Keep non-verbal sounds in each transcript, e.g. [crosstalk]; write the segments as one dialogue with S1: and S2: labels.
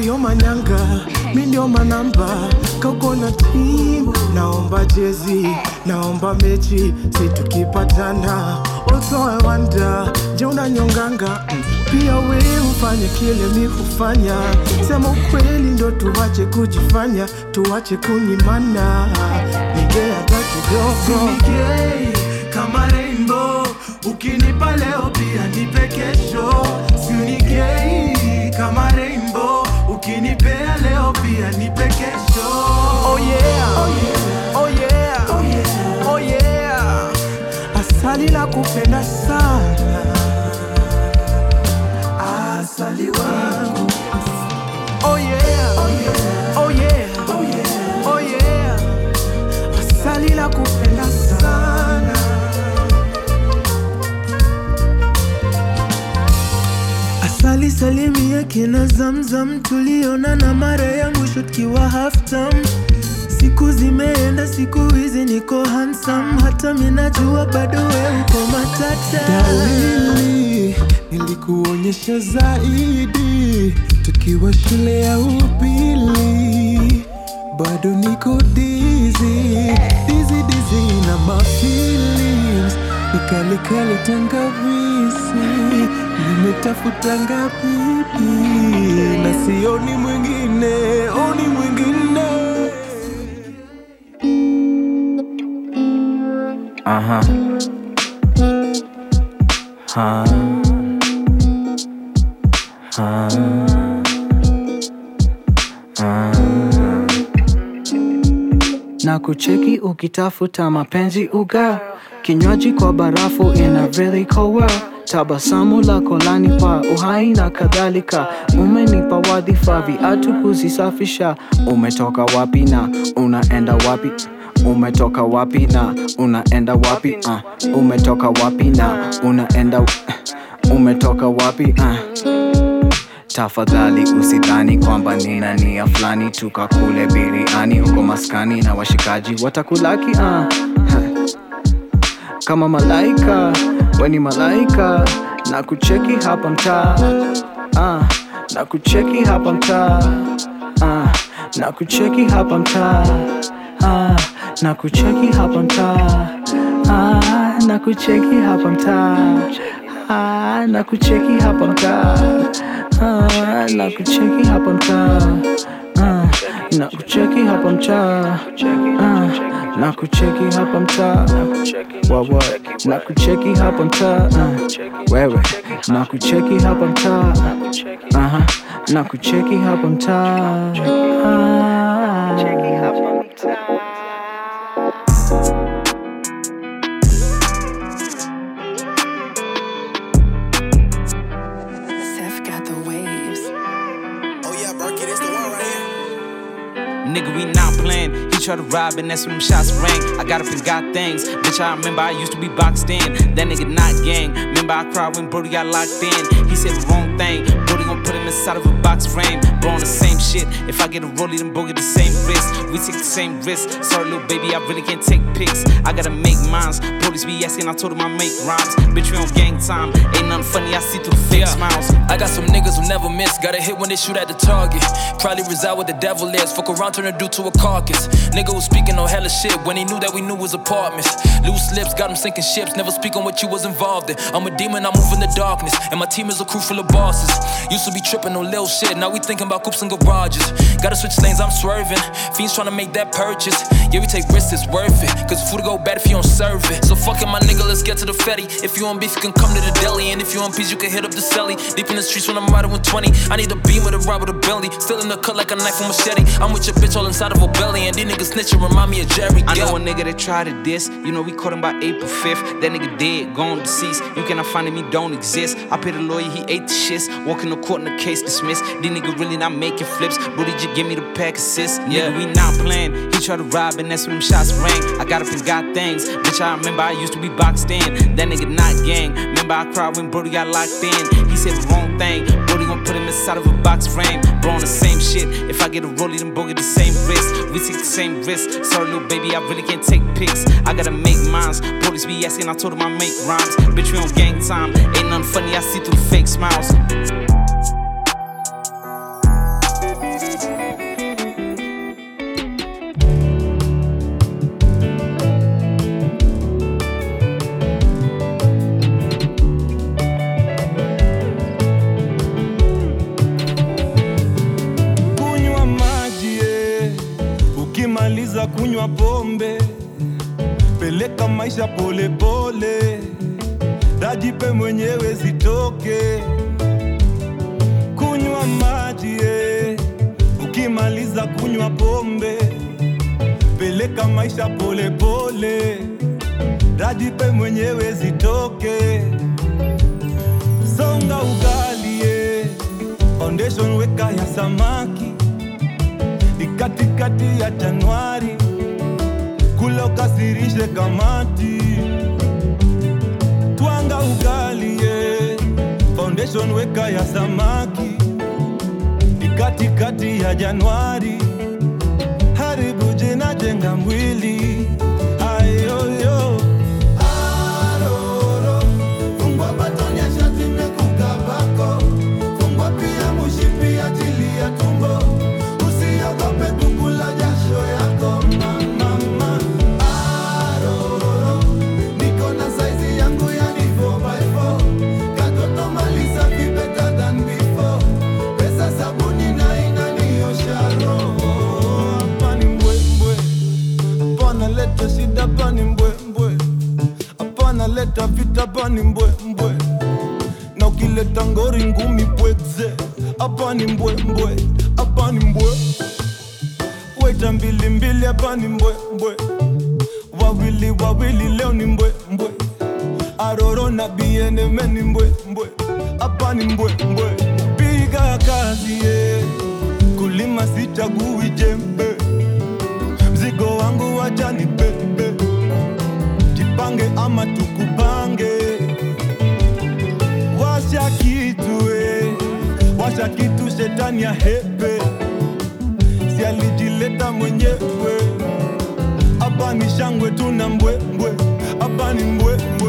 S1: weni manyanga mi ndio manamba. Kauko na naomba jezi naomba mechi si tukipatana also I wonder je unanyonganga? Mm, pia we ufanye kile mi hufanya. Sema ukweli ndo tuwache kujifanya tuwache kunyimana nigea hata kidogo.
S2: Kama rainbow ukinipa leo pia nipe kesho. Siunigei kama rainbow ukinipea leo pia nipe kesho
S1: Oh yeah. Oh yeah. Oh yeah. Oh yeah. Oh yeah. Asali la kupenda sana.
S2: asali wangu
S1: salimia kina Zamzam, tulionana mara ya mwisho half time. Siku zimeenda, siku hizi niko handsome, hata minajua bado wewe uko matata. Dawili nilikuonyesha zaidi. Tukiwa shule ya upili, bado niko dizi dizi dizi na mafeelings, nikalikali tangawizi nimetafuta ngapi na sioni mwingine oni mwingine
S3: Aha. Ha. Ha. Ha. Na kucheki ukitafuta mapenzi uga kinywaji kwa barafu ina really cold world. Tabasamu lako lanipa uhai na kadhalika. Umenipa wadhifa viatu kuzisafisha. Umetoka wapi na unaenda wapi? Umetoka wapi na unaenda wapi? Uh, umetoka wapi na unaenda [laughs] umetoka wapi? Uh. Tafadhali usidhani kwamba nina nia fulani tukakule biriani huko maskani na washikaji watakulaki. Uh. [laughs] Kama malaika, weni malaika na kucheki hapa mtaa uh. na kucheki hapa mtaa uh. na kucheki hapa mtaa uh. na kucheki hapa mtaa uh. na kucheki hapa mtaa Ah, na kucheki hapa mtaa ah, na kucheki hapa mtaa ah, na kucheki hapa mtaa ah, na kucheki hapa mtaa wawa na kucheki hapa mtaa ah, wewe na kucheki hapa mtaa aha na kucheki hapa mtaa
S4: Seth got the waves.
S5: Oh yeah, Barky, this the one right here.
S6: Nigga, we not tried to rob, and that's when them shots rang. I got up and got things. Bitch, I remember I used to be boxed in. That nigga not gang. Remember I cried when Brody got locked in. He said the wrong thing. Brody gon' put him inside of a box frame. Bro, on the same shit. If I get a rollie, then bro get the same wrist. We take the same risk. Sorry, little baby, I really can't take pics. I gotta make mines. Police be asking, I told him I make rhymes. Bitch, we on gang time. Ain't nothing funny, I see through fake smiles.
S7: I got some niggas who never miss. Gotta hit when they shoot at the target. Probably reside where the devil is. Fuck around, turn a dude to a carcass. Nigga was speaking on hella shit when he knew that we knew his apartments. Loose lips got him sinking ships. Never speak on what you was involved in. I'm a demon, I move in the darkness. And my team is a crew full of bosses. Used to be tripping on little shit. Now we thinking about coops and garages. Gotta switch lanes, I'm swerving. Fiends trying to make that purchase. Yeah, we take risks, it's worth it. Cause food go bad if you don't serve it. So fucking my nigga, let's get to the fetty. If you want beef, you can come to the deli. And if you want peace, you can hit up the celly. Deep in the streets when I'm riding with 20. I need a beam with a ride with a belly. Still in the cut like a knife from machete. I'm with your bitch all inside of her belly. And these niggas snitching remind me of Jerry.
S6: I know a nigga that tried to diss. You know, we caught him by April 5th. That nigga dead, gone deceased. You cannot find him, he don't exist. I paid a lawyer, he ate the shits. Walking the court and the case dismissed. These nigga really not making flips. Booty just give me the pack assist. Yeah, we not playing. He tried to rob, and that's when them shots rang. I got up and got things. Bitch, I remember I used to be boxed in. That nigga not gang. Remember I cried when Brody got locked in. He said the wrong thing. Brody gon' put him inside of a box frame. Bro, on the same shit. If I get a rollie, then bro get the same wrist. We take the same risk. Sorry, little baby, I really can't take pics. I gotta make mines. Police be asking, I told him I make rhymes. Bitch, we on gang time. Ain't nothing funny, I see through fake smiles.
S8: Kunywa pombe peleka maisha polepole dajipe mwenyewe zitoke kunywa maji eh. ukimaliza kunywa pombe peleka maisha polepole dajipe mwenyewe zitoke songa ugali eh. foundation weka ya samaki ni katikati ya januari kula ukasirishe kamati. Twanga ugali ye foundation weka ya samaki. Ni katikati ya januari haribu jina jenga mwili ni mbwembwe na ukileta ngori ngumi pwekze hapa ni mbwembwe hapa ni mbwe. Weta mbilimbili hapa ni mbwembwe wawili wawili leo ni mbwembwe aroro na bieneme ni mbwembwe hapa ni mbwembwe piga kazi ye. Kulima sichagui jembe. Mzigo wangu wacha ni bebe. Jipange ama tukupange washa kitu eh. e washa kitu shetani ya hepe si alijileta mwenyewe. Hapa ni shangwe tuna mbwembwe. Hapa ni mbwembwe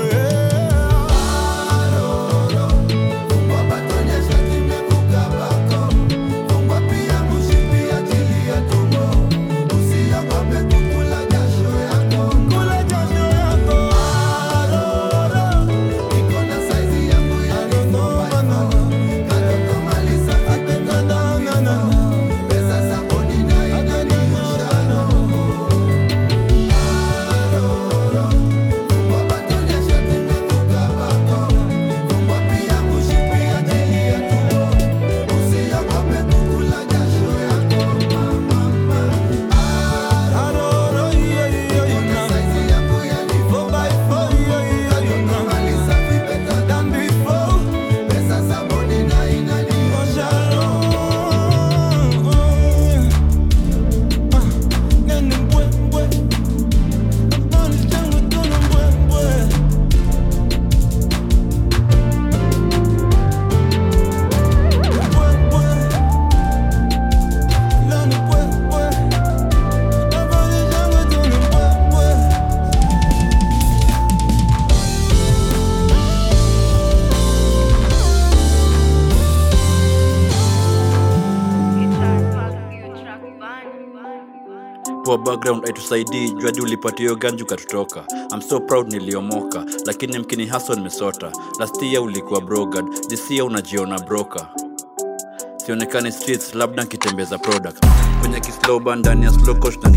S9: background aitusaidii juadi ulipata hiyo ganju ukatutoka. I'm so proud niliomoka lakini mkini haso nimesota. Lastia ulikuwa brogad jisia unajiona broka sionekani streets labda nkitembeza product. Kwenye kisloba ndani ya slokosh na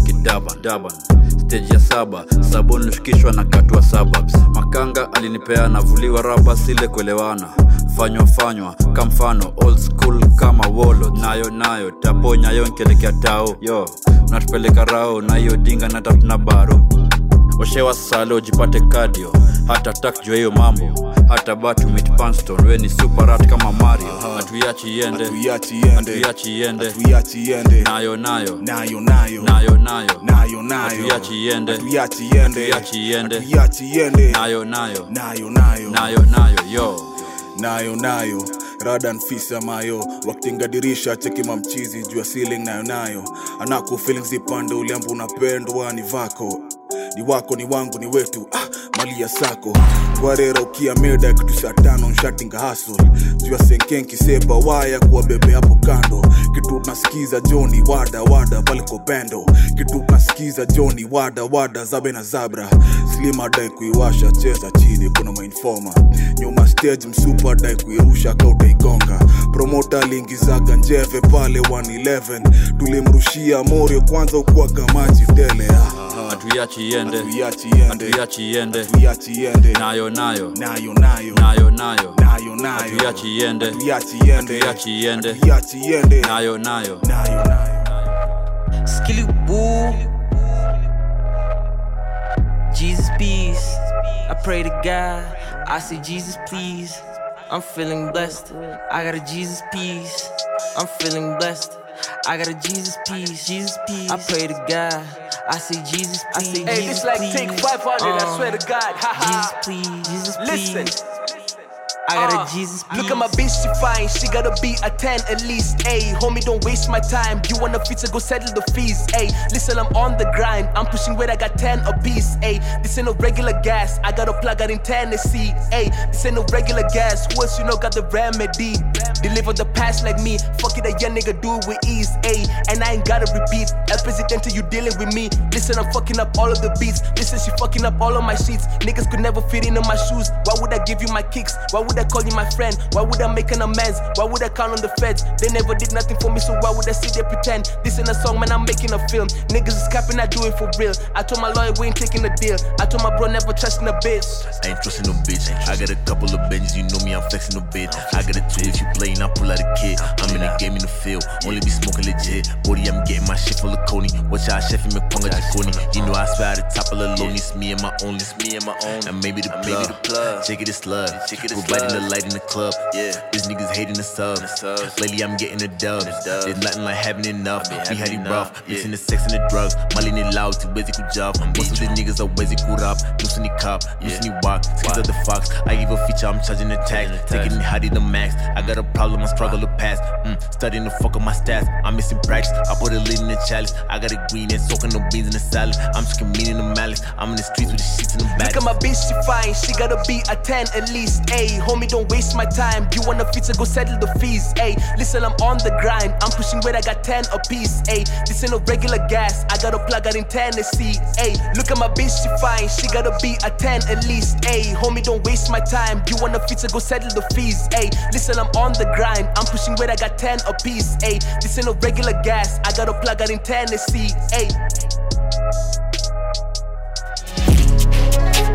S9: stage ya saba sabo nilishikishwa na katwa suburbs. Makanga alinipea navuliwa raba sile kuelewana. Fanywa fanywa kamfano old school kama wolo. Nayo nayo taponya yo tao. Yo unatupeleka rao na hiyo dinga natapuna baro. Oshewa sale ujipate kadio hata tak jua hiyo mambo. Hata batu mit panston we ni superat kama mario. Hatuiachi iende.
S10: Hatuiachi iende.
S9: hatuiachi iende.
S10: Hatuiachi iende.
S9: nayo nayo.
S10: Nayo nayo.
S9: Nayo nayo.
S10: Nayo nayo.
S9: Hatuiachi iende.
S10: Hatuiachi iende.
S9: hatuiachi iende.
S10: Hatuiachi iende.
S9: nayo nayo.
S10: Nayo nayo.
S9: Nayo nayo. Yo.
S10: Nayo nayo radan fisa mayo wakitinga dirisha cheki mamchizi juu ya ceiling nayo nayo. Anaku feelings ipande uliambu unapendwa ni vako ni wako ni wangu ni wetu. Ah, mali ya sako. Warera ukia meda kitu saa tano nshatinga hasol jua senkenki waya kuwa hapo kando. Kitu tunasikiza joni wada wada paliko pendo. Kitu tunasikiza joni wada wada zabe na zabra. Slima dai kuiwasha cheza chini kuna mainfoma nyuma stage msupa dai kuirusha kautaigonga promota aliingizaga njeve pale 111 tulimrushia morio kwanza ukuaga maji tele. Ah.
S9: Hatuiachi iende
S10: Hatuiachi iende.
S9: hatuiachi iende
S10: Hatuiachi iende.
S9: nayo nayo
S10: nayo nayo
S9: nayo nayo
S10: nayo nayo
S9: hatuiachi iende
S10: Hatuiachi iende.
S9: hatuiachi iende
S10: Hatuiachi iende.
S9: nayo nayo
S10: nayo nayo
S11: Skilly Boo. Jesus peace. I pray to God. I say Jesus please. I'm feeling blessed. I got a Jesus peace. I'm feeling blessed. I got a Jesus peace. Jesus peace. I pray to God. I say Jesus please. I say
S12: Hey, this like take 500, I
S11: Uh,
S12: swear to God. Ha ha.
S11: Jesus please. Jesus please. Listen. I got
S12: Uh,
S11: a Jesus
S12: Look at my bitch, she fine. She gotta be a 10 at least. Ayy, homie, don't waste my time. You want a feature, go settle the fees. Ayy, listen, I'm on the grind. I'm pushing weight, I got 10 a piece. Ayy, this ain't no regular gas. I got a plug out in Tennessee. Ayy, this ain't no regular gas. Who else you know got the remedy? Deliver the past like me. Fuck it, a young nigga do it with ease. Ayy, and I ain't gotta repeat. El Presidente, you dealing with me. Listen, I'm fucking up all of the beats. Listen, she fucking up all of my sheets. Niggas could never fit into my shoes. Why would I give you my kicks? Why would I call you my friend? Why would I make an amends? Why would I count on the feds? They never did nothing for me, so why would I sit there pretend? This ain't a song, man, I'm making a film. Niggas is capping, I do it for real. I told my lawyer we ain't taking a deal. I told my bro never trusting a bitch.
S13: I ain't trusting no bitch. I got a couple of benches, you know me, I'm flexing a bit. I got a two if you playing, I pull out a kid. I'm in the game in the field, only be smoking legit. Body, I'm getting my shit full of Coney. Watch out, chef me ponga jikoni. You know I swear at the top of the lonely, it's me and my only. It's me and my own. And maybe the plug. Maybe the plug. Check it, it's love. Check it, it's Providing the light in the club. Yeah. These niggas hating the sub. Lately, I'm getting the dub. There's nothing like having enough. We had it rough. Mixing the sex and the drugs. Mali ni loud, siwezi kujab. Most of the niggas hawezi kurap. Nusu the cop, nusu the walk. Skills of the fox. I give a feature, I'm charging the tax. Taking it high to the max. I got a problem, I struggle to pass. Mm, studying the fuck up my stats. I'm missing practice. I put a lid in the chalice. I got a green and soaking no beans in the salad. I'm just meaning the malice. I'm in the streets with the sheets in the back.
S12: Look at my bitch, she fine. She gotta be a 10 at least. Ayy, homie, don't waste my time. You want a feature, go settle the fees. Ayy, listen, I'm on the grind. I'm pushing weight, I got 10 a piece. Ayy, this ain't no regular gas. I got a plug out in Tennessee. Ayy, look at my bitch, she fine. She gotta be a 10 at least. Ayy, homie, don't waste my time. You want a feature, go settle the fees. Ayy, listen, I'm on the grind. I'm pushing weight, I got 10 a piece. Ayy, this ain't no regular gas. I got a plug out in Tennessee. Ayy.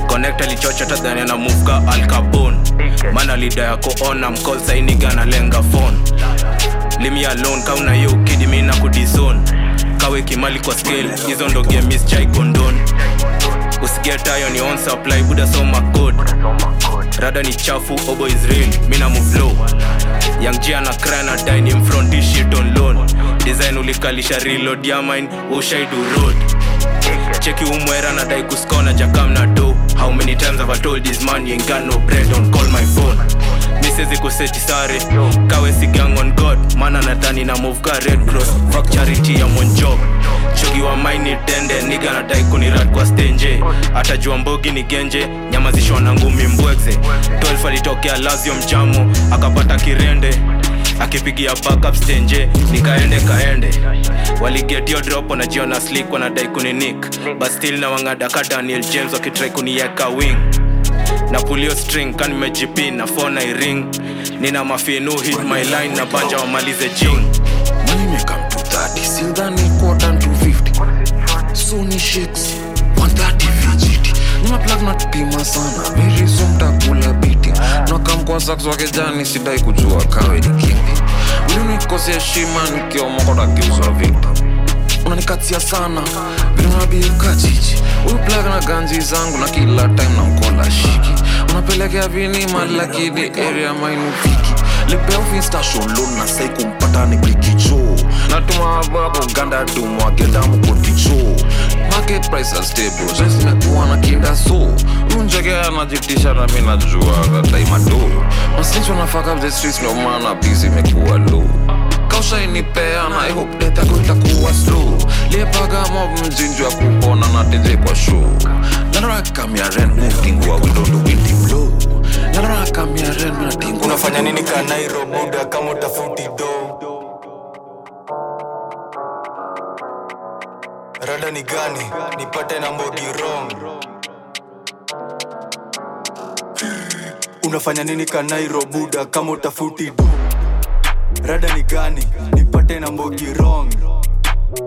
S14: Connect alichochota dhani ana move ka mana lida yako ona mkol sainiga analenga fon limi alone kauna yo kidimi na kudizon kawe kimali kwa scale hizo ndo game is chai condone usiget ni on supply buda soma code. Rada ni chafu obo israel mina move low. Young G ana cry na dine in front this shit on loan. Design ulikalisha reload ya mine ushaidu road. Cheki umwera na dai kuskona jakam na do how many times have i told this man you ain't got no bread don't call my phone. Misezi kuseti sare kawe sigang on god. Mana nadhani na move ka red cross. Fuck charity ya monjob chogi wa maini tende niga nadai kunirat kwa stenje. Atajua mbogi ni genje nyamazishwa na ngumi mbwekse 12 alitokea lazio mjamo akapata kirende akipigia backup stenje nikaende kaende. Waligetio drop wanajiona slik wanadai kuninik. But still na wangadaka daniel james wakitrai kunieka wing. Na pulio string kan nimejipin na fona iring nina mafinu hit my line na banja wamalize jing.
S15: Money make am 230, still than quarter 250. Sony shakes 130 vijiti Nima tupima sana, very soon takula biti kamkwasakzwa kijani sidai kujua kawe ni kingi ulinikosea heshima nikiomokota vita. Unanikatia sana vinabiuka jiji uplaga na ganji zangu na kila time na mkola shiki unapelekea vinima lakini area mainufiki lipeofinstashonlona sai kumpata ni blikicho natuma abako ganda dumwagedamu koticho market price unstable Dress imekuwa na kinda so unjekea anajitisha na mi najua daima do. Masinch wanafaka the streets no maana bizi imekuwa low. Kaushainipea na i hope death yako itakuwa slow liepaga mob mjinju ya kupona na deje kwa show. Narakamyarenmutingwa widondowindi mlo narakamyarenmutingwa
S16: unafanya nini ka nairo buda kama utafuti doo rada ni gani? Nipate na wrong unafanya nini kanairo buda kama utafuti du. Rada ni gani? Nipate na mbogi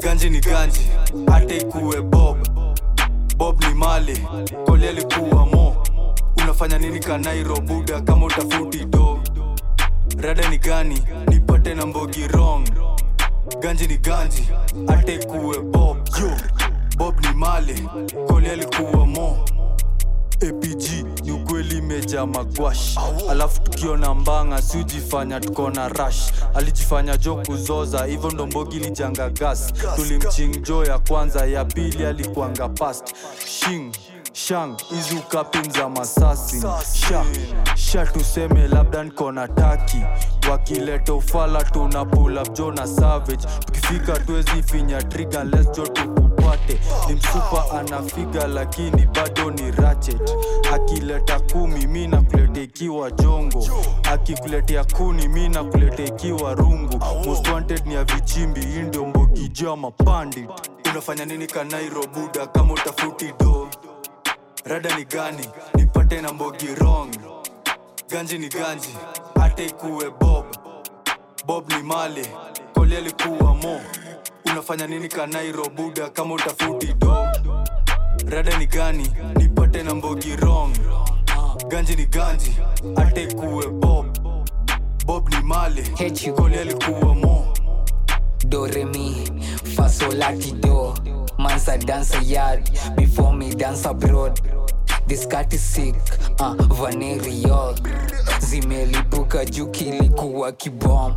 S16: ganji ni ganji hata ikuwe bob. Bob ni mali koli alikuwa mo. Unafanya nini kanairo buda kama utafuti do rada ni gani? Nipate na mbogi ganji ni ganji atekuwe bob yo. Bob ni mali koli alikuwa mo? Apg ni ukweli meja magwash. Alafu tukiona mbanga siujifanya tukona rush. Alijifanya jo kuzoza hivyo ndo mbogi lijanga gas tulimchingjo ya kwanza ya pili alikuanga past. Shing shang hizi ukapin za masasi. Sha sha tuseme labda nikona taki. Wakileta ufala tuna pull up jo na savage. Tukifika tuwezi finya triga lesjo tukupate ni msupa anafiga lakini bado ni ratchet. Akileta kumi mi nakuleta ikiwa jongo. Akikuletea kuni mi nakuleta ikiwa rungu. Most ni ya vichimbi hii ndio mbogijua mapandit unafanya nini kanairobuda kama utafuti do rada ni gani? Nipate na mbogi wrong. Ganji ni ganji. Hata ikuwe bob. Bob ni mali. Koli alikuwa mo. Unafanya nini kanairo buda kama utafuti do rada ni gani? Nipate na mbogi wrong. Ganji ni ganji. Hata ikuwe bob. Bob ni mali. Koli alikuwa mo.
S17: Doremi re mansa dance yard. Before me dance abroad this cat is sick uh, vaneri zimelipuka juu kilikuwa kibom.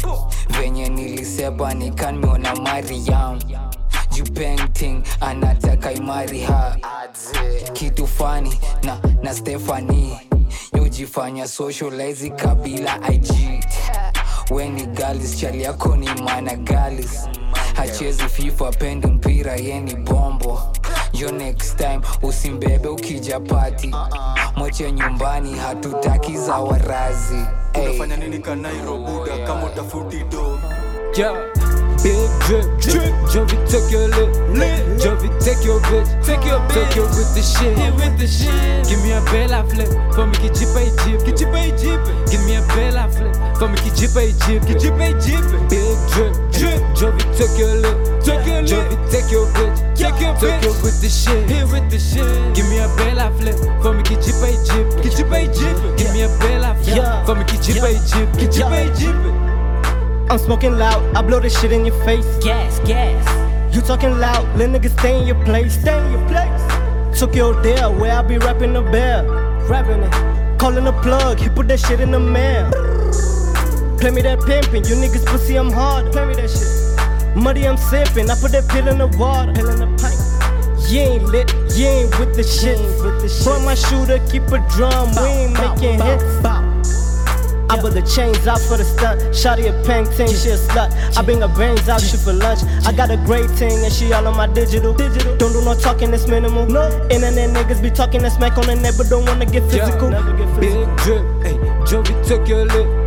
S17: Venye niliseba nikanmeona mariam. Juu painting anataka imari ha kitu fani na, na stefani yojifanya socializi kabila ig weni galis chali yako ni mana galis hachezi fifa pende mpira yeni bombo yo next time usimbebe ukija pati moche nyumbani hatutaki za warazi
S16: unafanya nini kanairo kama utafuti do
S18: Yeah, big drip, drip. Jovi, take your lip, lip. Jovi, take your bitch, take your bitch. Take your with the shit, Hit with the shit. Give me a bella flip, for me get chip a jeep, chip a jeep. Give me a bella flip, for. Big drip, drip. Jovi, take your lip, take your lip. Jovi, take your bitch, take your bitch. Take your with the shit, Hit with the shit. Give me a bella flip, for me get chip a jeep, get chip a jeep. Give me a bella flip, for me get chip a jeep, get chip a jeep.
S19: I'm smoking loud, I blow this shit in your face. Gas, gas. You talking loud, little nigga stay in your place. Stay in your place. Took your deal, where I be rapping the bell. Rapping it. Calling the plug, he put that shit in the mail. Play me that pimpin', you niggas pussy, I'm hard. Play me that shit. Muddy, I'm sippin', I put that pill in the water. Pill in the pint. You ain't lit, you ain't with the shit. with the Boy, my shooter, keep a drum, we ain't making hits. I put the chains out for the stunt. Shotty a pang ting, she a slut. I bring her brains out, she for lunch. I got a great ting and she all on my digital. digital. Don't do no talking, it's minimal. No. Internet niggas be talking that smack on the net, but don't wanna get physical.
S18: Big drip, hey, Jovi, take your lip.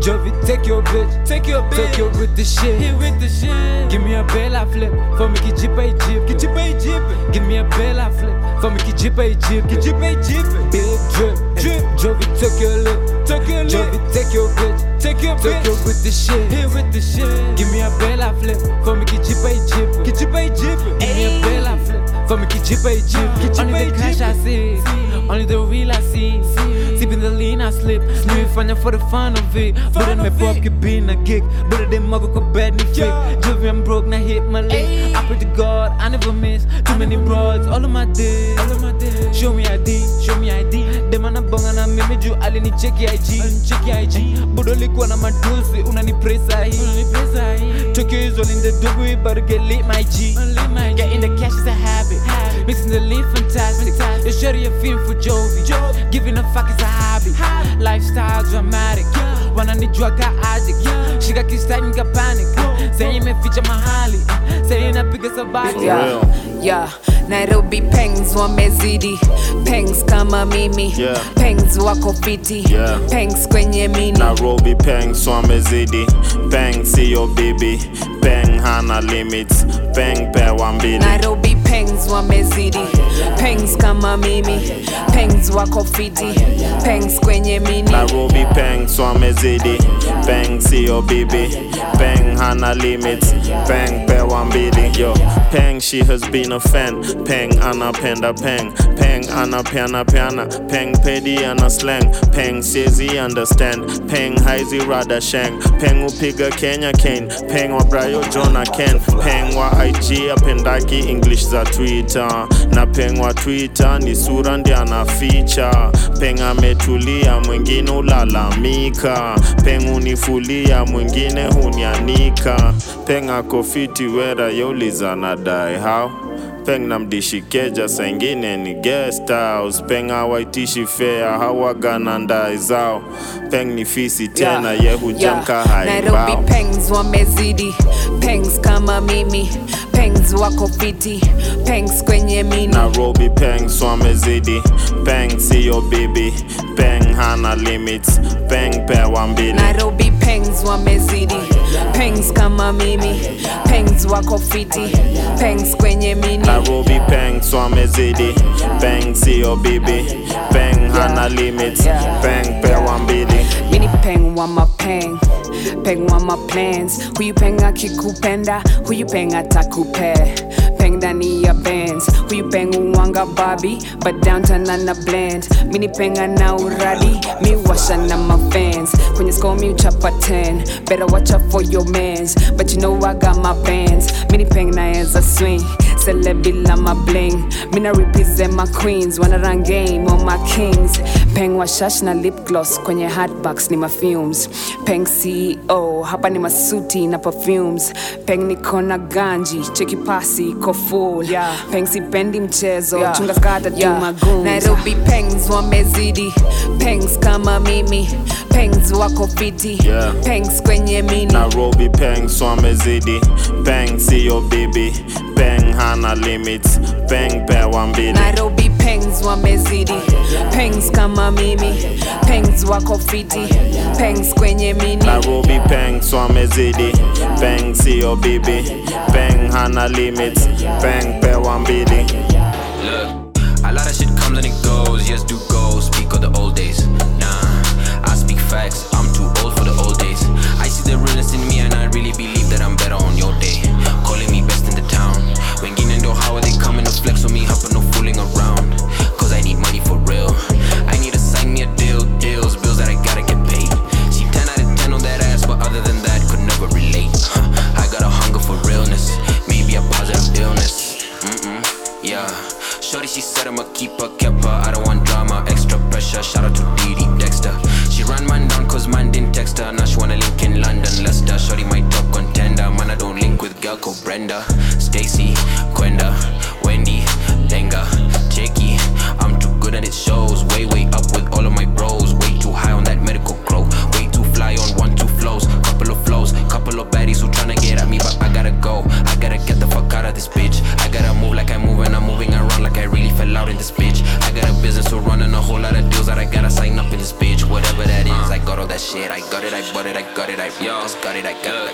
S18: Jovi, take your bitch, take your bitch, take your with the shit, Hit with the shit. Give me a bella flip, for me get jeep a jeep, get jeep a jeep. Give me a bella flip, for me get jeep a jeep, get jeep a jeep. Big drip, drip. Jovi, take your lip, take your lip. Jovi, take your bitch, take your bitch, take your with the shit, Hit with the shit. Give me a bella flip, for me get jeep a jeep, get jeep a jeep. Give me a bella flip, for me get jeep a jeep, get jeep a jeep. Only the cash I see, only the real I see. Sipping the lean I slip, for the fun of it. Bora nimepop kibina gig, bora dem wako kwa bed ni fake. Jovi I'm broke na hit my lick. I pray to God I never miss. Too many broads, all of my days. Show me ID, show me ID. Dem anabonga na mimi juu alinicheki IG, cheki IG. Budo likuwa na matusi, unanipresa hii. Tokyo is all in the we better get lit my G. Getting the cash is a habit. Mixing the leaf fantastic. You share your feeling for Jovi. Giving a fuck is a hobby. Lifestyle dramatic. wananijuaga addict. Shika kistani panic. Say imeficha mahali Say inapiga sabati
S17: yeah, yeah. nairobi pengs wamezidi pengs kama mimi.
S20: Yeah.
S17: pengs wako fiti
S20: Yeah.
S17: pengs kwenye mini
S20: nairobi pengs wamezidi peng siyo bibi peng hana limits. Peng pewa mbili
S17: nairobi pengs wamezidi pengs kama mimi pengs wako fiti pengs kwenye mini.
S20: Nairobi pengs wamezidi, peng siyo bibi peng hana limits peng pewa mbili yo. Peng she has been a fan peng anapenda peng peng anapeana peana peng pedi ana slang peng siezi understand peng haizi rada shang, peng upiga kenya kane peng wa brayo jona ken peng wa ig apendaki english za za Twitter na pengwa Twitter ni sura ndi anaficha. Penga ametulia, mwingine ulalamika. Penga unifulia, mwingine hunianika. Penga kofiti wera yeulizana dai hao peng namdishikeja saingine ni guest house. Peng awaitishi fea hawagana ndae zao. Peng ni fisi tena ye hujamka
S17: yeah.
S20: haibao
S17: pengs wamezidi. Pengs kama mimi. Pengs wako fiti. Pengs kwenye mini
S20: nairobi pengs wamezidi. Peng siyo bibi. Peng hana limits. Peng pewa mbili.
S17: Nairobi pengs wamezidi pengs kama mimi pengs wako fiti pengs kwenye mini.
S20: Nairobi pengs wamezidi peng siyo bibi peng hana limits peng pewa mbili.
S17: Mini peng wa mapeng peng wa maplans huyu peng akikupenda huyu peng atakupe ndani ya bands huyu peng uwanga babi but downtown ana blend. Mini penga na uradi mi washa na mafans kwenye sko mi uchapa 10 better watch out for your mans. But you know I got my bands. Mini peng naeza swing celebila bila mabling mina represent my queens wana rangame on my kings. Peng wa shash na lip gloss kwenye hotbox ni mafumes peng ceo hapa ni masuti na perfumes. Peng niko na ganji cheki pasi iko full. Yeah. peng sipendi mchezo
S11: Yeah.
S17: chunga skata
S11: Yeah.
S17: yeah. nairobi pengs wamezidi. Pengs kama mimi. Pengs wako fiti.
S20: Yeah.
S17: pengs kwenye mini.
S20: Nairobi pengs wamezidi. Peng siyo bibi. Peng hana limits. Peng pewa mbili
S17: nairobi pengs wamezidi pengs kama mimi. Pengs wako fiti pengs kwenye mini.
S20: Nairobi peng swamezidi peng siyo bibi peng hana limits. Peng pewa mbili
S21: Look, a lot of shit comes and it goes. Yes, do go. Speak of the old days. Nah, I speak facts. She said I'ma keep her, kept her. I don't want drama, extra pressure. Shout out to Didi Dexter. She ran man down cause man didn't text her. Now she wanna link in London, Leicester. Shorty, my top contender. Man, I don't link with girl called Brenda. I got it, I got it,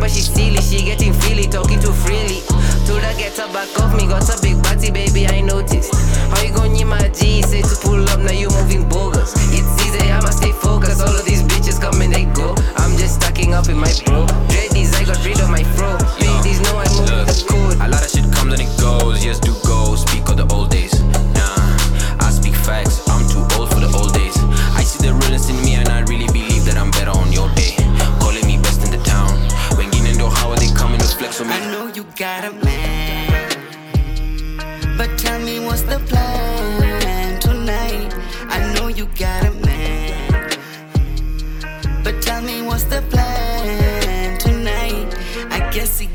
S21: On she
S22: silly, she getting freely, talking too freely. Told her get her back off me, got a big body, baby, I noticed. How you gon' need my G? Say to pull up, now you moving bogus. It's easy, I'ma stay focused. All of these bitches come and they go. I'm just stacking up in my bro. Dreadies, I got rid of my fro. Ladies know I move the code.
S21: A lot of shit comes and it goes. Yes, do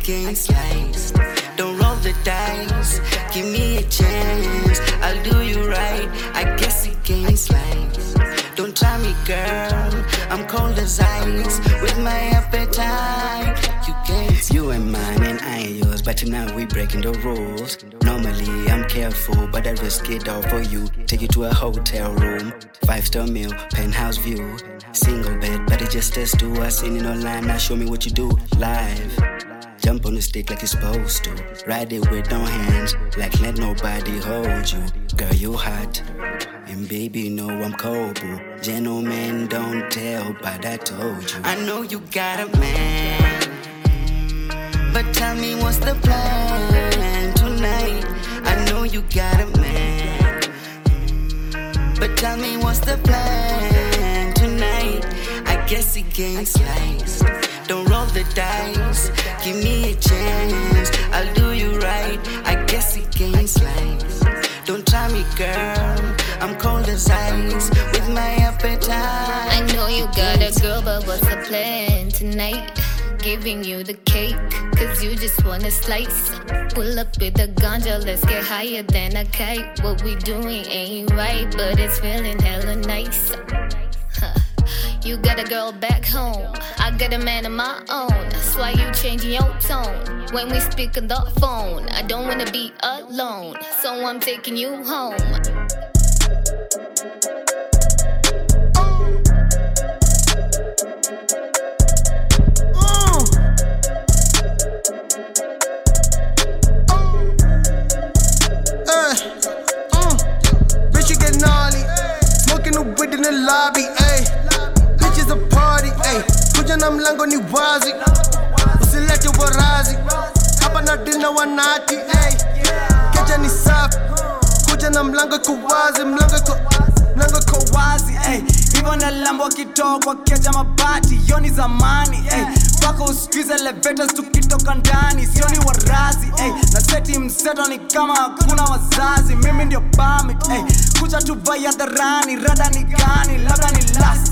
S23: He sliced. Don't roll the dice, give me a chance. I'll do you right. I guess he game sliced. Don't try me, girl. I'm cold as ice with my appetite. You can't. You ain't mine and I ain't yours, but tonight we breaking the rules. Normally I'm careful, but I risk it all for you. Take you to a hotel room, five star meal, penthouse view, single bed, but it just us to us. It online, now show me what you do live. Jump on the stick like you're supposed to. Ride it with no hands, like let nobody hold you. Girl, you hot. And baby, know I'm cold, boo. Gentlemen don't tell, but I told you. I know you got a man. But tell me what's the plan tonight? I know you got a man. But tell me what's the plan tonight? I guess he game sliced. The dice. Give me a chance. I'll do you right. I guess he game sliced. Don't try me, girl. I'm cold as ice with my appetite.
S24: I know you got a girl, but what's the plan tonight? Giving you the cake, cause you just wanna slice. Pull up with the ganja, let's get higher than a kite. What we doing ain't right, but it's feeling hella nice. You got a girl back home, I got a man of my own. That's why you changing your tone when we speak on the phone. I don't wanna be alone, so I'm taking you home.
S25: Uh, Kuja na mlango ni wazi. Usilete warazi. Hapa na dina wanati, hey. Keja ni safi. Kuja na mlango iko wazi, mlango iko
S26: mlango iko wazi hey. hivyo na lambo wakitoka keja mabati yoni zamani hey. mpaka usikize elevators tukitoka ndani sioni warazi hey. na seti mseto ni kama hakuna wazazi mimi ndio pamit hey. kucha tuvai hadharani rada ni gani labda ni last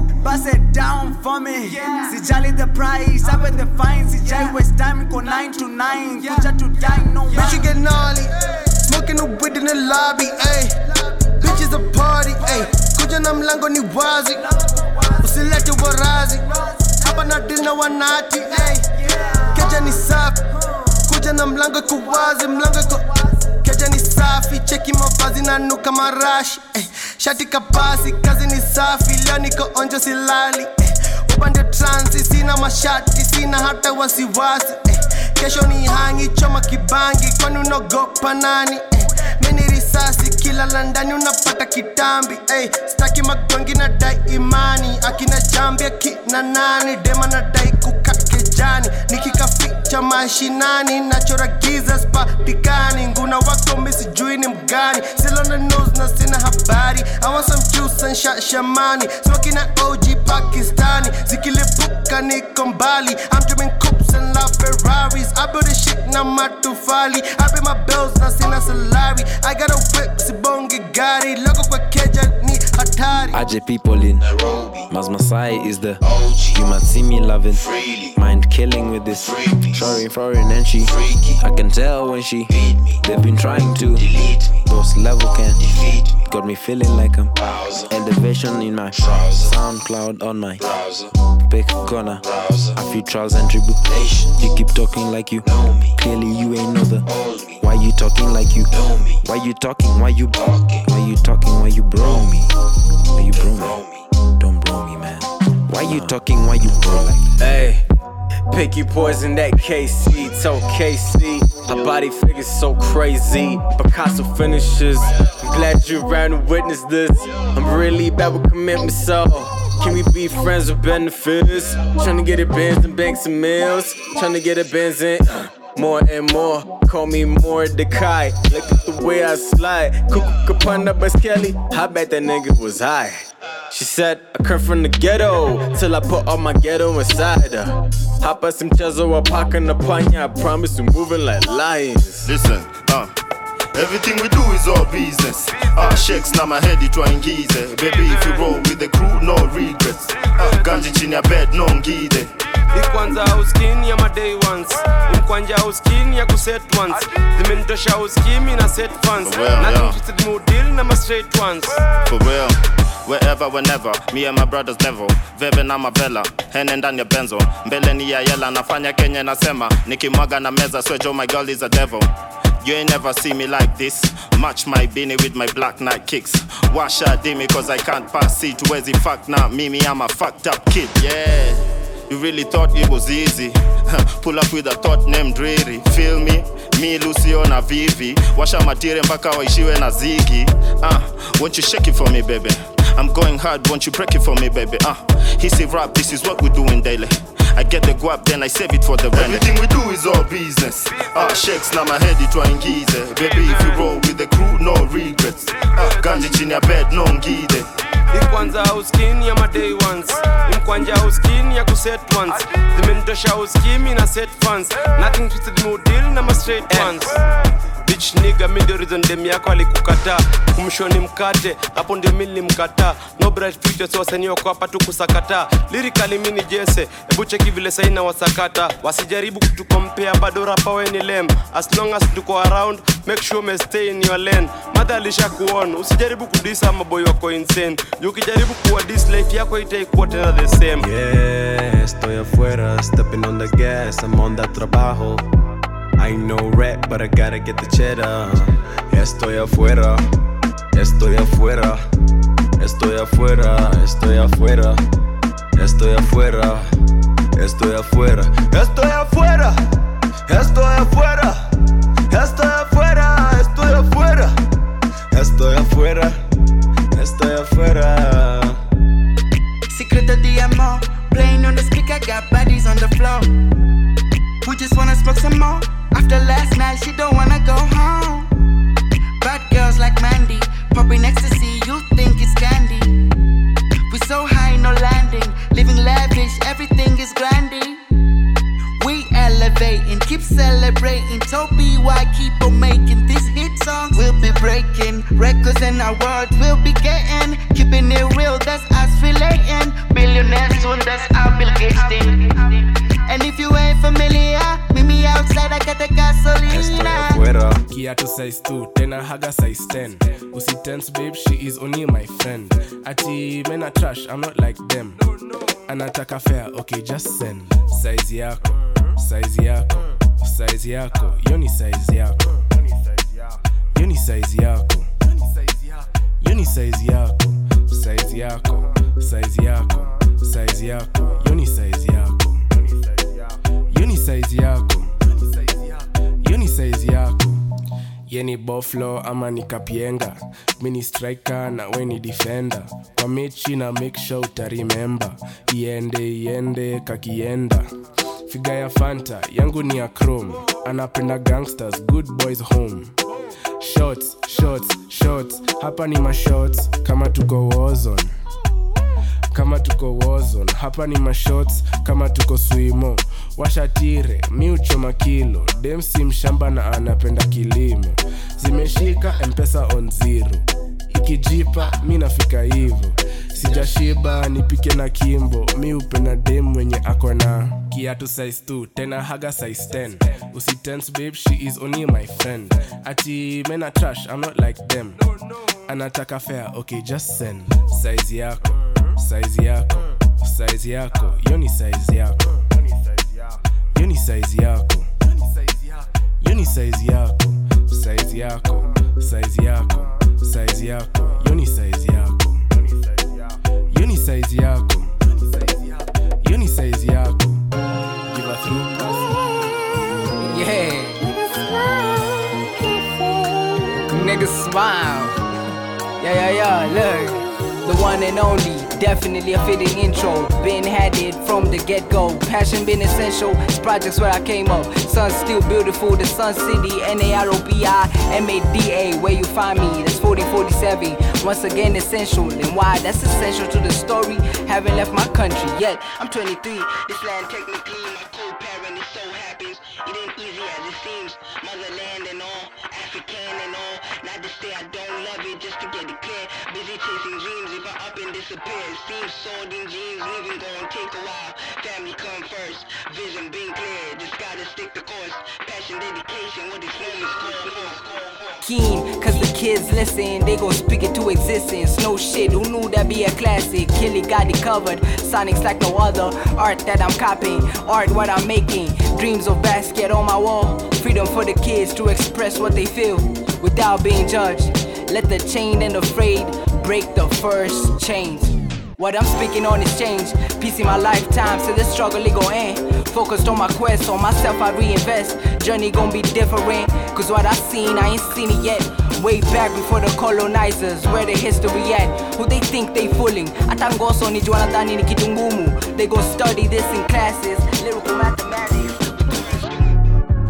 S26: Bust it down for me Sijali the price Up at the fine Sijali waste time Ko 9 to 9 Kuja to die No
S25: Bitch, you get gnarly. Smoking the weed in the lobby, ayy. Bitch is a party, ayy. Kuja na mlango ni wazi. Usilete warazi. Hapa na dina wanati, ayy. Keja ni safi. Kuja na mlango iko wazi, mlango iko keja ni safi. Cheki mavazi na nuka marashi, eh, Shati kapasi, kazi ni safi. Leo niko onjo silali, eh, Upande transi, sina mashati, sina hata wasiwasi, eh, Kesho ni hangi, choma kibangi, kwani unaogopa nani? Eh, mini risasi kila landani unapata kitambi hey, staki magongi na dai imani akina jambi akina nani dema na dai kukakejani nikikaficha mashinani nachora giza spatikani. Nguna wako misijui ni mgani. Silona news na sina habari. I want some juice and shashamani smoking na OG Pakistani. Zikilipuka niko mbali. I'm dreaming coops and love Ferraris. I build a shit na matofali. I pay my bills na sina salary. I got a whip sibonge gari. Logo kwa keja ni hatari
S3: Aje people in Nairobi. Mas Masai is the OG. You might see me loving Mind killing with this Shorty foreign and she I can tell when she Me. They've been trying to Those level can defeat Got me feeling like I'm Elevation in my SoundCloud on my pick a corner. A few trials and tribulations. You keep talking like you know me. Clearly you ain't know the. Why you talking like you know me? Why you talking? Why you talking? Why you talking? Why you bro me? Why you bro me? Don't bro me, man. Why you talking? Why you bro like?
S27: Hey, picky poison that KC, so KC. Her body figure's so crazy. Picasso finishes. I'm glad you're around to witness this. I'm really bad with commitment, so can we be friends with benefits? Trying to get it Benz and bank some meals. Tryna get it Benz in. uh, More and more, call me more the Kai. Look at the way I slide. Kuku kapanda baskeli. I bet that nigga was high. She said, I come from the ghetto till I put all my ghetto inside her. Hapa si mchezo wa paka na panya. I promise we moving like lions.
S20: Listen, uh. Everything we do is all business. Ah, shakes na mahedi twaingize. Baby, if you roll with the crew, no regrets. Ah, ganji chini ya bed, no ngide.
S28: ikwanza uskin ya maday ones imkwanja uskin ya kuset ones zimenitosha uskimi na set fans
S20: yeah.
S28: natimudil na ma straight ones
S20: For real. Wherever, whenever, me and my brothers level veve na mavela hene ndani ya benzo mbele ni ya yela nafanya kenya nasema nikimwaga na meza swejo my girl is a devil You ain't never see me like this. Match my beanie with my black night kicks. Wash out me cause I can't pass it. Where's the fuck now? Mimi, I'm a fucked up kid. Yeah. You really thought it was easy. [laughs] Pull up with a thought named Dreary. Feel me? Me, Lucio na Vivi. Washa material mpaka waishiwe na zigi. Ah, won't you shake it for me, baby? I'm going hard, won't you break it for me, baby? Ah, hissy rap, this is what we're doing daily. I get the guap, then I save it for the rent. Everything we do is all business. Ah, shakes na mahedi twaingize. Baby, if you roll with the crew, no regrets. Ah, ganji chini ya bed, no ngide.
S28: ikwanza uskin ya maday ones imkwanja uskin ya kuset ones zimenitosha uskimi na set fans nothing twisted mudil na ma straight ones Bitch nigga mi ndio reason dem yako alikukataa kumshoni mkate hapo ndio mi nilimkataa no bright future so wasanii wako hapa tu kusakataa lyrically mi ni jese hebu cheki vile sahi na wasakata. Wasijaribu kutukompea bado rapa we ni lem as long as tuko around make sure me stay in your lane. Madha alisha kuona, usijaribu kudisa maboy wako insane. Ukijaribu kuwa dis life yako itaikuwa tena the same.
S29: Yeah, estoy afuera, stepping on the gas, I'm on that trabajo. I no rap, but I gotta get the cheddar. Estoy afuera, estoy afuera, estoy afuera, estoy afuera, estoy afuera, estoy afuera, estoy afuera, estoy afuera, estoy afuera, estoy afuera, estoy afuera, estoy afuera.
S23: Secret of DMO. Playing on the speaker, got bodies on the floor. We just wanna smoke some more. After last night, she don't wanna go home. Bad girls like Mandy, popping ecstasy, you think it's candy. We so high, no landing. Living lavish, everything is grandy. We elevating, keep celebrating. Toby, why keep on making these hit songs? We'll be breaking records and awards. We'll be getting, keeping it real. That's us relating. Billionaires soon, that's our Bill Gates thing. And if you ain't familiar, me outside. I got the gasolina.
S29: Fuera.
S30: kiatu size 2 tena haga size 10 usitense babe she is only my friend. Ati mena trash i'm not like them. Anataka fair okay just send. Size yako size yako size yako. Yo ni size yako. Yo ni size yako. Yo ni size yako size yako size yako size yako. Yo ni size yako ni size yako. Hiyo ni size yako. Ye ni boflo ama ni kapienga. Mini striker na we ni defender. Kwa mechi na make sure utarimemba iende iende kakienda. Figa ya fanta yangu ni ya chrome. Anapenda gangsters good boys home. Shots shots shots. Hapa ni mashots kama tuko wazone kama tuko wozon hapa ni mashots kama tuko swimo washatire mi uchoma kilo demsi mshamba na anapenda kilimo. Zimeshika mpesa on zero. Ikijipa mi nafika hivo. Sijashiba nipike na kimbo mi upenda dem mwenye ako na kiatu size 2 tena haga size 10 usitense babe she is only my friend. Ati mena trash i'm not like them. Anataka fair okay just send. Size yako size yako size yako hiyo ni size yako hiyo ni size yako hiyo ni size yako size yako size yako size yako hiyo ni size yako hiyo ni size yako hiyo ni size yako give a
S31: Yeah. Niggas smile. Yeah, yeah, yeah, look. The one and only, definitely a fitting intro. Been had it from the get go. Passion been essential. It's projects where I came up. Sun's still beautiful. The Sun City, N A R O B I M A D A. Where you find me? That's 4047. Once again, essential. And why? That's essential to the story. Haven't left my country yet. I'm 23. This land technically seems. Motherland and all, African and all. Not to say I don't love it, just to get it clear. Busy chasing dreams. If I up and disappear, seems sold in jeans. Living gon' take a while. Family come first. Vision being clear. Just gotta stick the course. Passion, dedication. What this moment's called. Keen, cause the kids listen, they gon' speak it to existence. No shit, who knew that be a classic? Killy got it covered. Sonics like no other. Art that I'm copying, art what I'm making. Dreams of basket on my wall. Freedom for the kids to express what they feel without being judged. Let the chained and afraid break the first chains. What I'm speaking on is change. Peace in my lifetime, so the struggle it gon' end. Focused on my quest, on myself I reinvest. Journey gon' be different, cause what I seen, I ain't seen it yet. Way back before the colonizers, where the history at? Who they think they fooling? Atangoso ni Jonathan ni kitu ngumu. They gon' study this in classes, lyrical mathematics.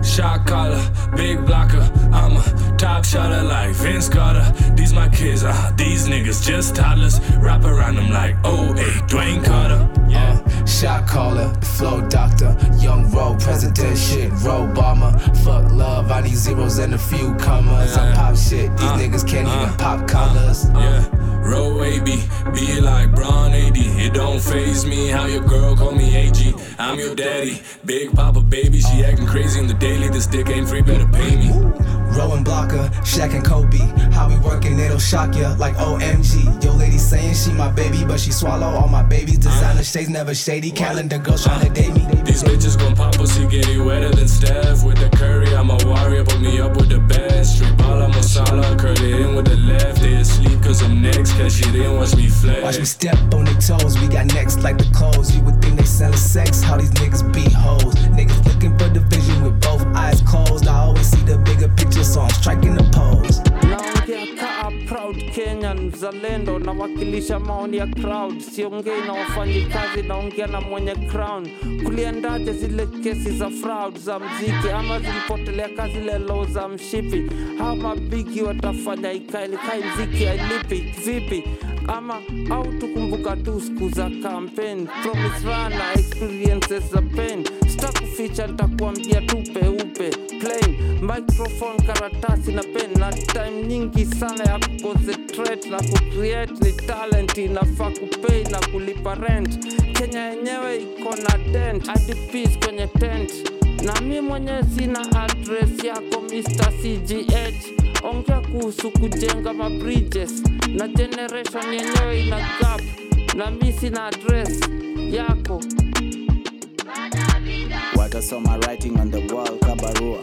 S32: Shot caller, big blocker. I'm a top shotter like Vince Carter. These my kids, uh, these niggas just toddlers. Wrap around them like, oh, hey, Dwayne Carter. Yeah.
S33: Shot caller, flow doctor, young road president shit, road bomber. Fuck love, I need zeros and a few commas. I pop shit, these uh, niggas can't uh, even uh, pop collars.
S32: Yeah, roll AB, be like Braun AD. It don't phase me how your girl call me AG. I'm your daddy, big papa baby. She acting crazy in the daily. This dick ain't free, better pay me.
S33: Rowan Blocker, Shaq and Kobe. How we working, it'll shock ya like OMG. Yo, lady saying she my baby, but she swallow all my babies. Designer shades never shady. Calendar girls tryna date me.
S32: These bitches gon' pop pussy, get it wetter than Steph. With the curry, I'm a warrior, put me up with the best. Straight ball, I'm a curl it in with the left. They asleep cause I'm next, cause she didn't watch me flex.
S33: Watch me step on their toes. We got necks like the clothes. You would think they selling sex. How these niggas be hoes. Niggas looking for the vision with both eyes closed. I always see the bigger picture, so I'm striking the pose.
S26: proud kenyan mzalendo nawakilisha maoni ya crowd. Siongei na wafanyikazi naongea na mwenye crown. Kuliendaje zile kesi za fraud za mziki? Ama zilipotelea kazi lelo za mshipi? Hao mabigi watafanya ikailikai mziki ailipi vipi ama au tukumbuka tu siku za campaign. Promise rana experiences za pain. Sitakuficha nitakuambia tu peupe plain microphone karatasi na pen. Na time nyingi sana ya kuconcentrate na kucreate ni talent. Inafaa kupei na kulipa rent. Kenya yenyewe iko na dent. Hadi kwenye tent. Na mi mwenyewe sina address yako mr cgh ongea kuhusu kujenga mabridges na generation yenyewe ina gap. Na misi na address yako.
S34: Watasoma writing on the wall kabarua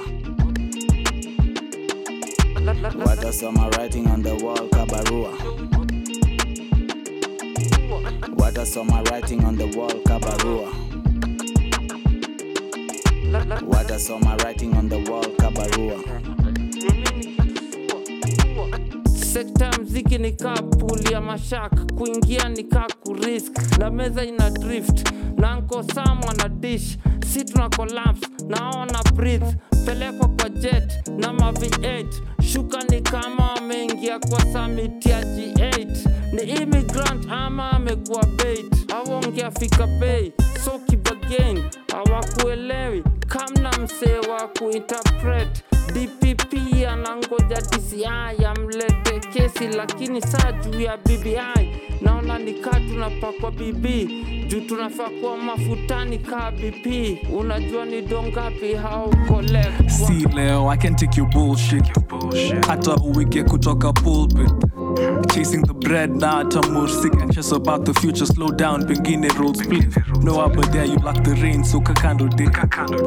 S34: watasoma writing on the wall kabarua watasoma writing on the wall kabarua watasoma writing on the wall kabarua
S26: sekta ya mziki ni kaa puli ya mashaka kuingia ni kaa kurisk na meza ina drift na nko samwa na dish. Si tuna collapse naona breath pelekwa kwa jet na ma v8 shuka ni kama ameingia kwa samiti ya g8 ni immigrant ama amekuwa bait. Awongeafika bei so kibagain hawakuelewi. Kamna msee wa kuinterpret. Dpp anangoja dci amlete kesi lakini saa juu ya bbi naona nikaa tunapakwa bb juu tunafaa kuwa mafutani kaa bp unajua ni dongapi hau collect.
S35: Si leo i can take your bullshit. Hata uwike kutoka pulpit
S36: Chasing the bread, now tamur sick and anxious about the future. Slow down, begin pengine road split. No up there, you like the rain, so kakando day.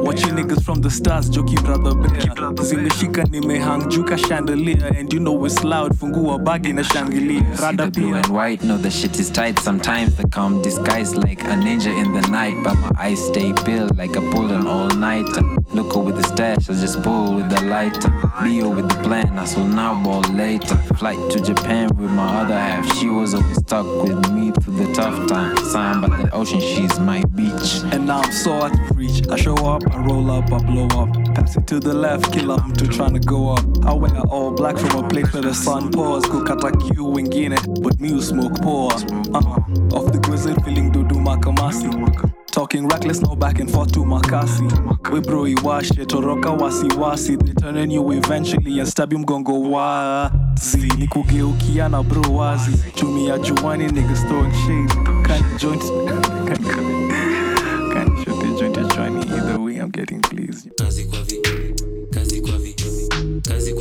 S36: Watching niggas from the stars, jokey brother bear. Zimeshika nimehang juka chandelier, and you know it's loud. Fungua bagi na shangili. Rada
S37: Blue and white, know the shit is tight. Sometimes the calm disguised like a ninja in the night. But my eyes stay peeled like a pulling all night. Look with the stash, I just pull with the light. Leo with the plan, I saw now ball later. Flight to Japan with my other half. She was stuck with me through the tough times. Sign by the ocean, she's my beach.
S36: And now I'm so of reach. I show up, I roll up, I blow up. Pass it to the left, kill I'm too trying to go up. I wear all black from a place where the sun pours. Kukata Q wengine, but me smoke poor. Uh, off the grizzly, feeling do dudu makamasi. Talking reckless, no back and forth to makasi. We bro iwashe, toroka wasi wasi. They turning you eventually and stab him gongo wazi. Nikugeukia na bro wazi. Chumi ya juani, niggas throwing shade. Kind joint. Kind of shoot the joint ya juani. Either way, I'm getting pleased.
S38: kazi kazi kazi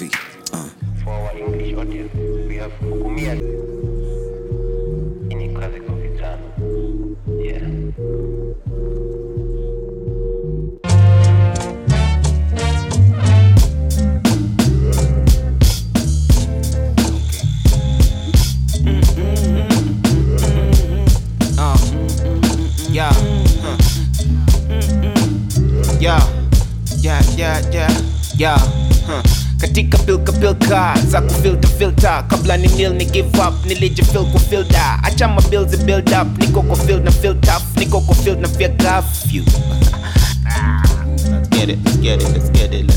S39: ni kazi kwa vi uh.
S11: For our English audience, we have Hukumia. Ini kazi kwa vijana. Yeah.
S12: Yeah, huh. yeah, yeah, yeah, yeah, yeah, katika pilka pilka za kufilta filta kabla ni nil ni give up nilijifil kufilda acha ma bills build up niko kwa field na feel tough niko kwa field na fear curfew let's [laughs] get it let's get it let's get it.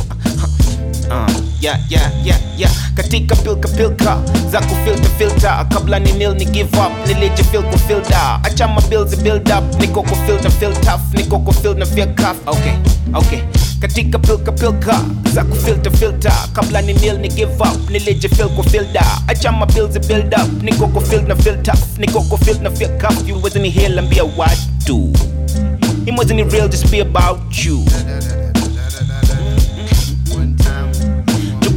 S12: Uh, yeah, yeah, yeah, yeah. katika pilka pilka za kufilta filta kabla ni nil ni give up nilijifil kufilda acha ma bills build up niko kwa field tough niko kwa field na okay okay. Katika pilka pilka za kufilter filter. Kabla ni nil ni give up nilijifil kufilda acha ma bills build up niko kwa field na feel tough niko kwa field na fear cuff you wasn't here ambia watu it wasn't real just be about you.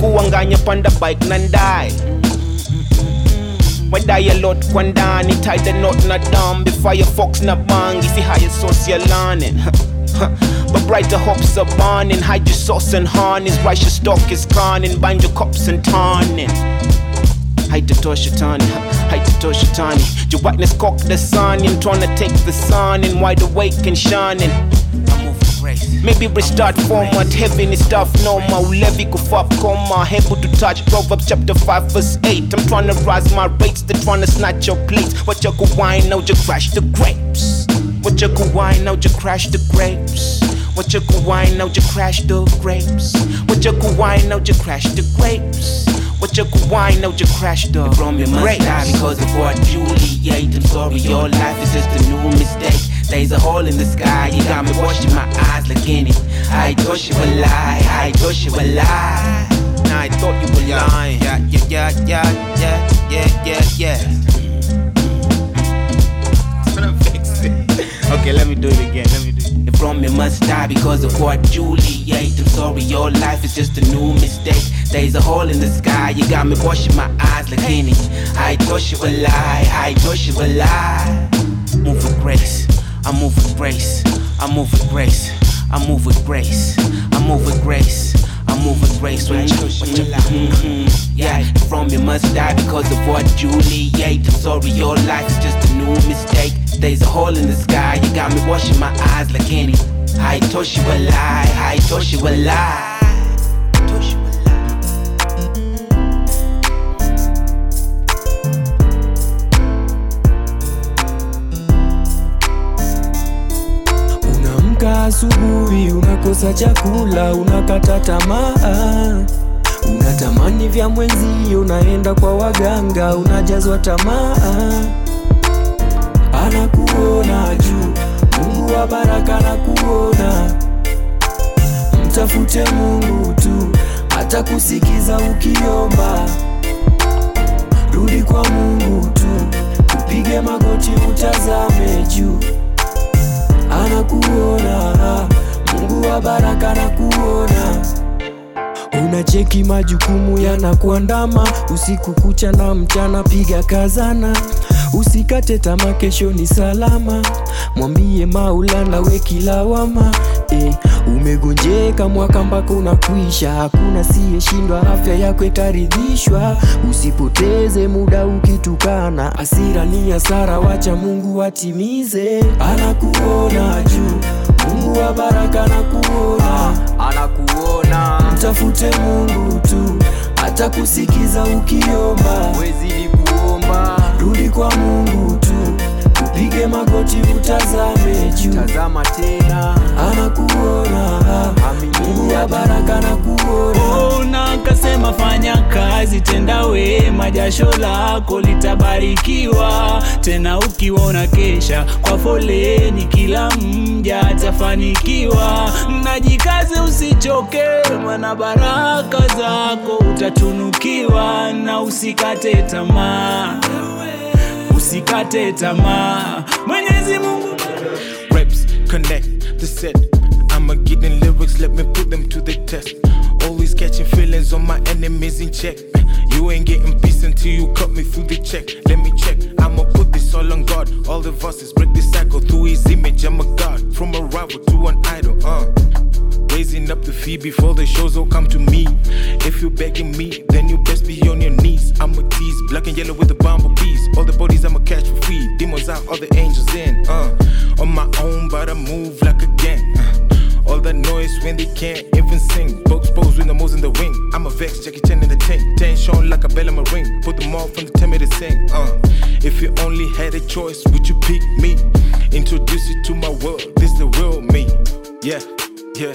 S12: Kuanganya panda bike na ndai. Wadai a lot kwa ndani? Tie the knot na dambi firefox na bangi si haya sauce ya lanin But brighter hopes are burning. Hide your sauce and harness. Righteous stock is conning. Bind your cups and turning Hide the toshatani Hide the toshatani Your whiteness cock the sun I'm trying to take the sun And wide awake and shining. Maybe restart format, heaven is stuff normal. Levy kufap coma, able to touch. Proverbs chapter 5, verse 8. I'm trying to rise my rates, they're trying to snatch your plates. What you go wine, now you crash the grapes. What you go wine, now you crash the grapes. What you go wine, now you crash the grapes. What you go wine, now you crash the grapes. What you go wine, now you crash the grapes.
S38: From your must die because of what Juliet. I'm sorry, your life is just a new mistake. There's a hole in the sky, you got me washing my eyes looking it. I thought you were lie, I thought you were lie.
S12: Nah, I thought you were lying. Yeah, yeah, yeah, yeah, yeah, yeah, yeah, yeah. [laughs] Okay, let me do it again. Let me it.
S38: You're from you must die because of what Juliet. I'm sorry, your life is just a new mistake. There's a hole in the sky, you got me washing my eyes like it. I thought you were lie, I thought you were lie.
S12: Move with grace. I move with grace. I move with grace. I move with grace. I move with grace.
S40: I move with grace, right? Mm-hmm. Yeah, from you must die because of what Juliet. I'm sorry, your life is just a new mistake. There's a hole in the sky, you got me washing my eyes like any. I told you a lie, I told you a lie.
S38: Asubuhi, unakosa chakula, unakata tamaa, unatamani vya mwenzio, unaenda kwa waganga, unajazwa tamaa. Anakuona juu, Mungu wa baraka anakuona. Mtafute Mungu tu, atakusikiza ukiomba. Rudi kwa Mungu tu, upige magoti, utazame juu anakuona. Mungu wa baraka anakuona. Unacheki majukumu yanakuandama. Usiku kucha na mchana, piga kazana, usikate tamaa, kesho ni salama. Mwambie Maulana we kilawama eh, umegonjeka mwaka mpaka unakwisha, hakuna siyeshindwa, afya yako itaridhishwa. Usipoteze muda ukitukana, asira ni hasara, wacha Mungu atimize. Anakuona juu, Mungu wa baraka anakuona, anakuona. Mtafute Mungu tu, atakusikiza ukiomba, wezidi kuomba. 如地光顾 upige magoti, utazame juu, tazama tena, anakuona. Mungu wa baraka anakuona.
S41: Ona kasema fanya kazi, tenda wema, jasho lako litabarikiwa. Tena ukiona kesha kwa foleni, kila mja atafanikiwa. Najikaze usichoke, maana baraka zako utatunukiwa, na usikate tamaa, usikate tamaa. Mwenyezi Mungu
S14: Reps connect the set. I'ma get in lyrics, let me put them to the test. Always catching feelings on my enemies in check. You ain't getting peace until you cut me through the check. Let me check. I'ma put this all on God. All the verses break the cycle through His image. I'm a God from a rival to an idol. Uh. Raising up the fee before the shows all come to me. If you're begging me, then you best be on your knees. I'm a tease, black and yellow with the bumblebees. All the bodies I'ma catch for free. Demons out, all the angels in. Uh, on my own, but I move like a gang. Uh, all the noise when they can't even sing. Folks pose with the moles in the wing. I'm a vex, Jackie Chan in the tank. Ten shown like a bell in my ring. Put them all from the time to sing. Uh, if you only had a choice, would you pick me? Introduce you to my world. This the real me. Yeah, yeah,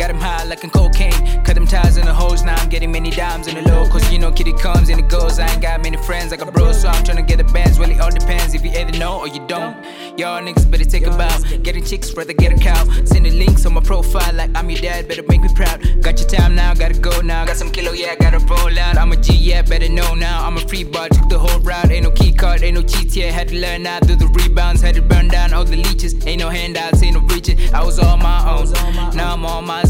S31: got him high like in cocaine. Cut them ties in the hose. Now I'm getting many dimes in the low. Cause you know, kitty comes and it goes. I ain't got many friends. I got bros, so I'm tryna get the bands. Well, it all depends if you either know or you don't. Y'all niggas better take a bow. Getting chicks, rather get a cow. Send the links on my profile like I'm your dad. Better make me proud. Got your time now, gotta go now. Got some kilo, yeah, gotta roll out. I'm a G, yeah, better know now. I'm a free bar, took the whole route. Ain't no key card, ain't no cheat, yeah. Had to learn how to do the rebounds. Had to burn down all the leeches. Ain't no handouts, ain't no reaching. I was on my own. Now I'm on my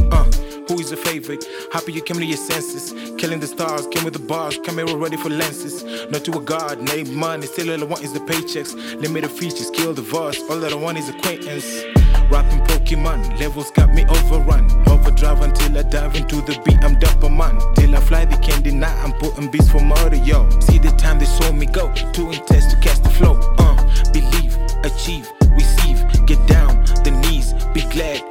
S14: favorite. Happy you came to your senses. Killing the stars, came with the bars, camera ready for lenses. Not to a god, name money, still all I want is the paychecks. Limited features, kill the voice, all that I want is acquaintance. Rapping Pokemon, levels got me overrun. Overdrive until I dive into the beat, I'm dapper man. Till I fly, they can't deny, I'm putting beats for murder, yo. See the time they saw me go, too intense to catch the flow. Uh, believe, achieve, receive, get down, the knees, be glad,